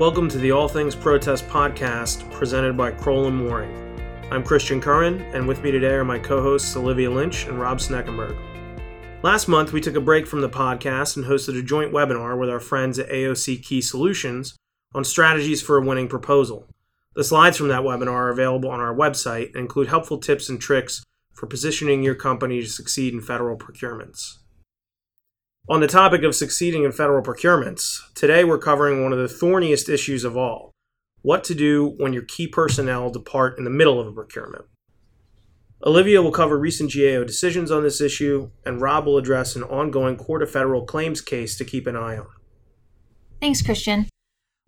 Welcome to the All Things Protest podcast presented by Crowell and Moring. I'm Christian Curran, and with me today are my co hosts Olivia Lynch and Rob Sneckenberg. Last month, we took a break from the podcast and hosted a joint webinar with our friends at AOC Key Solutions on strategies for a winning proposal. The slides from that webinar are available on our website and include helpful tips and tricks for positioning your company to succeed in federal procurements. On the topic of succeeding in federal procurements, today we're covering one of the thorniest issues of all what to do when your key personnel depart in the middle of a procurement. Olivia will cover recent GAO decisions on this issue, and Rob will address an ongoing Court of Federal Claims case to keep an eye on. Thanks, Christian.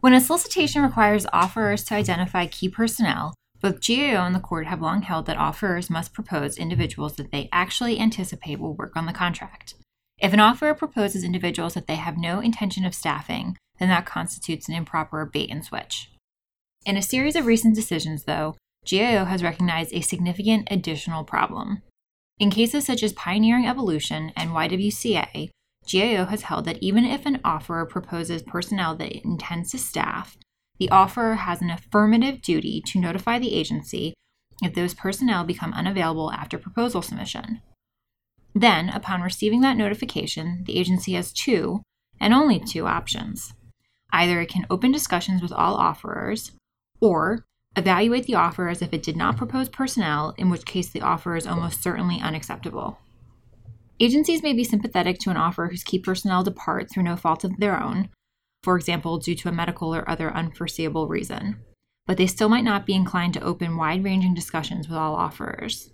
When a solicitation requires offerers to identify key personnel, both GAO and the court have long held that offerers must propose individuals that they actually anticipate will work on the contract. If an offerer proposes individuals that they have no intention of staffing, then that constitutes an improper bait and switch. In a series of recent decisions, though, GAO has recognized a significant additional problem. In cases such as Pioneering Evolution and YWCA, GAO has held that even if an offerer proposes personnel that it intends to staff, the offerer has an affirmative duty to notify the agency if those personnel become unavailable after proposal submission. Then, upon receiving that notification, the agency has two, and only two, options. Either it can open discussions with all offerers, or evaluate the offer as if it did not propose personnel, in which case the offer is almost certainly unacceptable. Agencies may be sympathetic to an offer whose key personnel depart through no fault of their own, for example, due to a medical or other unforeseeable reason, but they still might not be inclined to open wide ranging discussions with all offerers.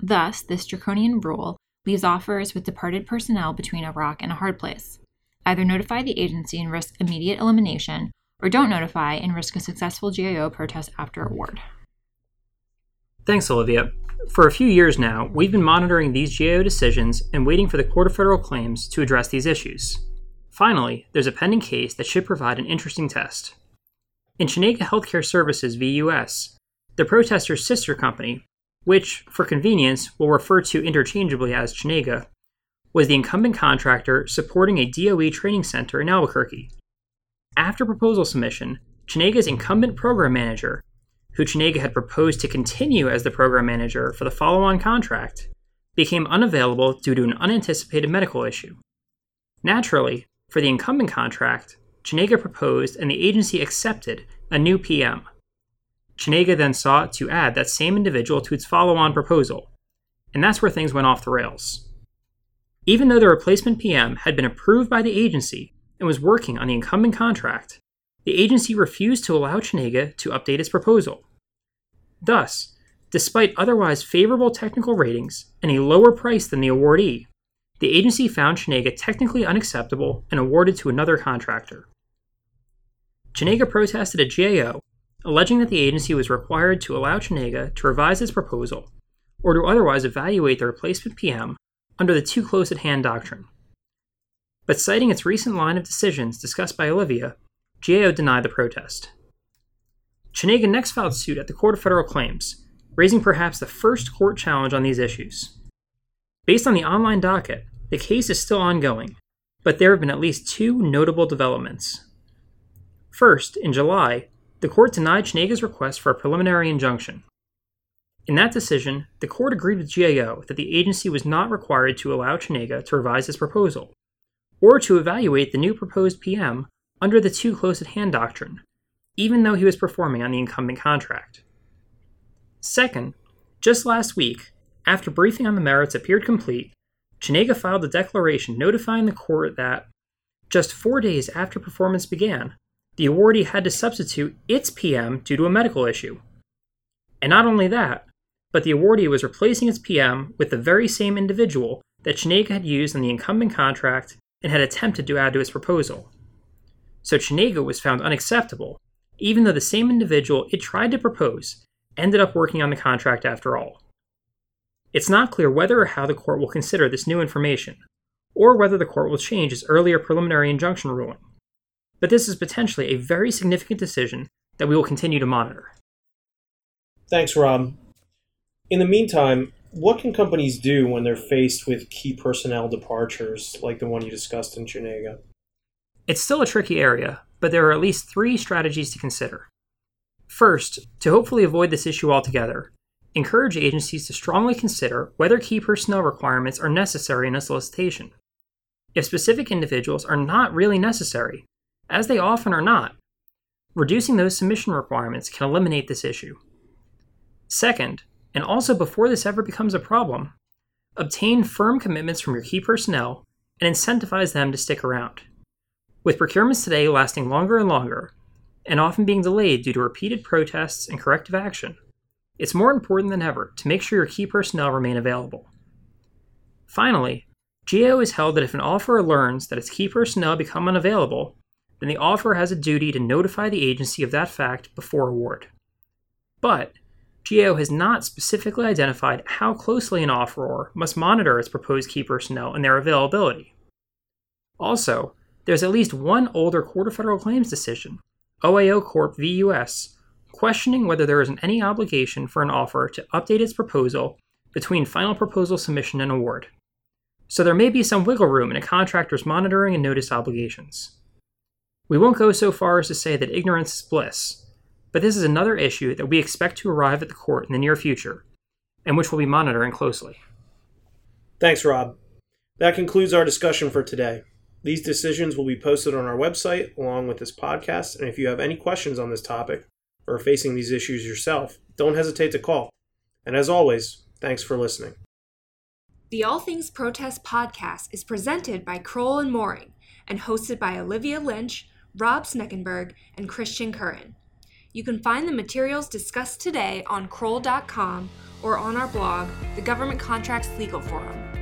Thus, this draconian rule leaves offers with departed personnel between a rock and a hard place. Either notify the agency and risk immediate elimination, or don't notify and risk a successful GAO protest after award. Thanks, Olivia. For a few years now, we've been monitoring these GAO decisions and waiting for the Court of Federal Claims to address these issues. Finally, there's a pending case that should provide an interesting test. In Chenega Healthcare Services v. US, the protester's sister company, which, for convenience, we'll refer to interchangeably as Chenega, was the incumbent contractor supporting a DOE training center in Albuquerque. After proposal submission, Chenega's incumbent program manager who Chenega had proposed to continue as the program manager for the follow on contract, became unavailable due to an unanticipated medical issue. Naturally, for the incumbent contract, Chenega proposed and the agency accepted a new PM. Chenega then sought to add that same individual to its follow on proposal, and that's where things went off the rails. Even though the replacement PM had been approved by the agency and was working on the incumbent contract, the agency refused to allow Chenega to update its proposal. Thus, despite otherwise favorable technical ratings and a lower price than the awardee, the agency found Chenega technically unacceptable and awarded to another contractor. Chenega protested at GAO, alleging that the agency was required to allow Chenega to revise its proposal or to otherwise evaluate the replacement PM under the too close at hand doctrine. But citing its recent line of decisions discussed by Olivia, GAO denied the protest. Chenega next filed suit at the Court of Federal Claims, raising perhaps the first court challenge on these issues. Based on the online docket, the case is still ongoing, but there have been at least two notable developments. First, in July, the court denied Chenega's request for a preliminary injunction. In that decision, the court agreed with GAO that the agency was not required to allow Chenega to revise his proposal, or to evaluate the new proposed PM under the too close at hand doctrine, even though he was performing on the incumbent contract. Second, just last week, after briefing on the merits appeared complete, Chenega filed a declaration notifying the court that, just four days after performance began, the awardee had to substitute its PM due to a medical issue. And not only that, but the awardee was replacing its PM with the very same individual that Chenega had used in the incumbent contract and had attempted to add to its proposal. So Chenega was found unacceptable even though the same individual it tried to propose ended up working on the contract after all. It's not clear whether or how the court will consider this new information, or whether the court will change its earlier preliminary injunction ruling. But this is potentially a very significant decision that we will continue to monitor. Thanks, Rob. In the meantime, what can companies do when they're faced with key personnel departures like the one you discussed in Chenega? It's still a tricky area, but there are at least three strategies to consider. First, to hopefully avoid this issue altogether, encourage agencies to strongly consider whether key personnel requirements are necessary in a solicitation. If specific individuals are not really necessary, as they often are not, reducing those submission requirements can eliminate this issue. Second, and also before this ever becomes a problem, obtain firm commitments from your key personnel and incentivize them to stick around. With procurements today lasting longer and longer, and often being delayed due to repeated protests and corrective action, it's more important than ever to make sure your key personnel remain available. Finally, GAO is held that if an offeror learns that its key personnel become unavailable, then the offeror has a duty to notify the agency of that fact before award. But GAO has not specifically identified how closely an offeror must monitor its proposed key personnel and their availability. Also, there's at least one older Court of Federal Claims decision, OAO Corp v. US, questioning whether there is any obligation for an offeror to update its proposal between final proposal submission and award. So there may be some wiggle room in a contractor's monitoring and notice obligations. We won't go so far as to say that ignorance is bliss, but this is another issue that we expect to arrive at the court in the near future, and which we'll be monitoring closely. Thanks, Rob. That concludes our discussion for today. These decisions will be posted on our website along with this podcast, and if you have any questions on this topic or are facing these issues yourself, don't hesitate to call. And as always, thanks for listening. The All Things Protest podcast is presented by Crowell and Moring and hosted by Olivia Lynch, Rob Sneckenberg, and Christian Curran. You can find the materials discussed today on Crowell.com or on our blog, the Government Contracts Legal Forum.